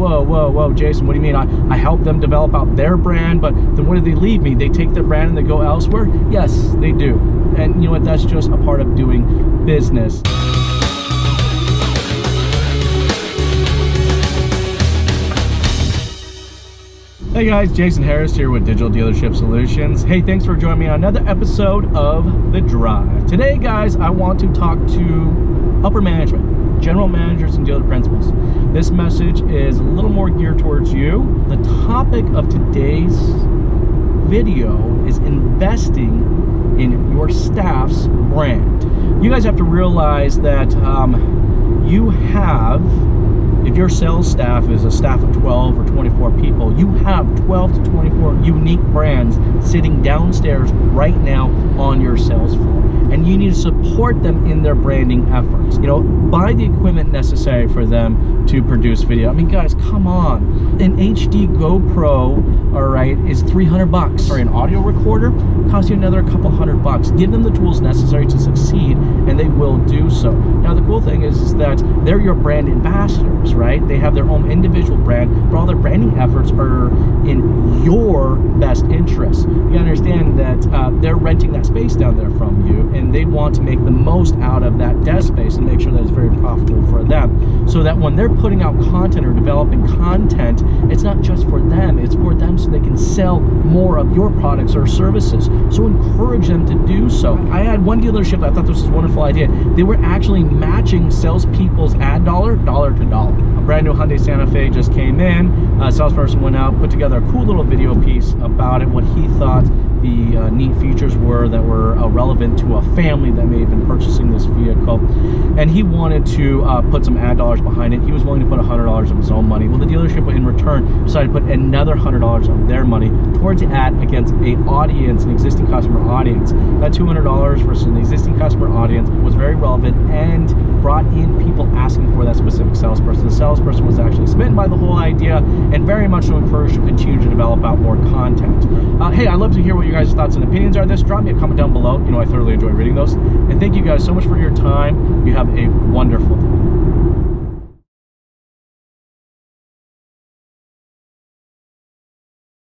whoa, whoa, whoa, Jason, what do you mean? I, I help them develop out their brand, but then what do they leave me? They take their brand and they go elsewhere? Yes, they do. And you know what? That's just a part of doing business. Hey guys, Jason Harris here with Digital Dealership Solutions. Hey, thanks for joining me on another episode of The Drive. Today, guys, I want to talk to upper management, general managers and dealer principals. This message is a little more geared towards you. The topic of today's video is investing in your staff's brand. You guys have to realize that um, you have if your sales staff is a staff of 12 or 24 people, you have 12 to 24 unique brands sitting downstairs right now on your sales floor. And you need to support them in their branding efforts. You know, buy the equipment necessary for them to produce video. I mean, guys, come on. An HD GoPro, all right, is 300 bucks. Or an audio recorder costs you another couple hundred bucks. Give them the tools necessary to succeed, and they will do so. Now, the cool thing is, is that they're your brand ambassadors, right? They have their own individual brand, but all their branding efforts are in your best interest. You understand that uh, they're renting that space down there from you, and they want to make the most out of that desk space and make sure that it's very profitable for them. So that when they're putting out content or developing content, just for them, it's for them so they can sell more of your products or services. So encourage them to do so. I had one dealership, I thought this was a wonderful idea. They were actually matching salespeople's ad dollar, dollar to dollar. A brand new Hyundai Santa Fe just came in. A salesperson went out, put together a cool little video piece about it, what he thought the neat features were that were uh, relevant to a family that may have been purchasing this vehicle. And he wanted to uh, put some ad dollars behind it. He was willing to put $100 of his own money. Well, the dealership in return decided to put another $100 of their money towards the ad against a audience, an existing customer audience. That $200 versus an existing customer audience was very relevant and brought in people asking for that specific salesperson. The salesperson was actually smitten by the whole idea and very much so encouraged to continue to develop out more content. Hey, I'd love to hear what your guys' thoughts and opinions are this. Drop me a comment down below. You know, I thoroughly enjoy reading those. And thank you guys so much for your time. You have a wonderful day.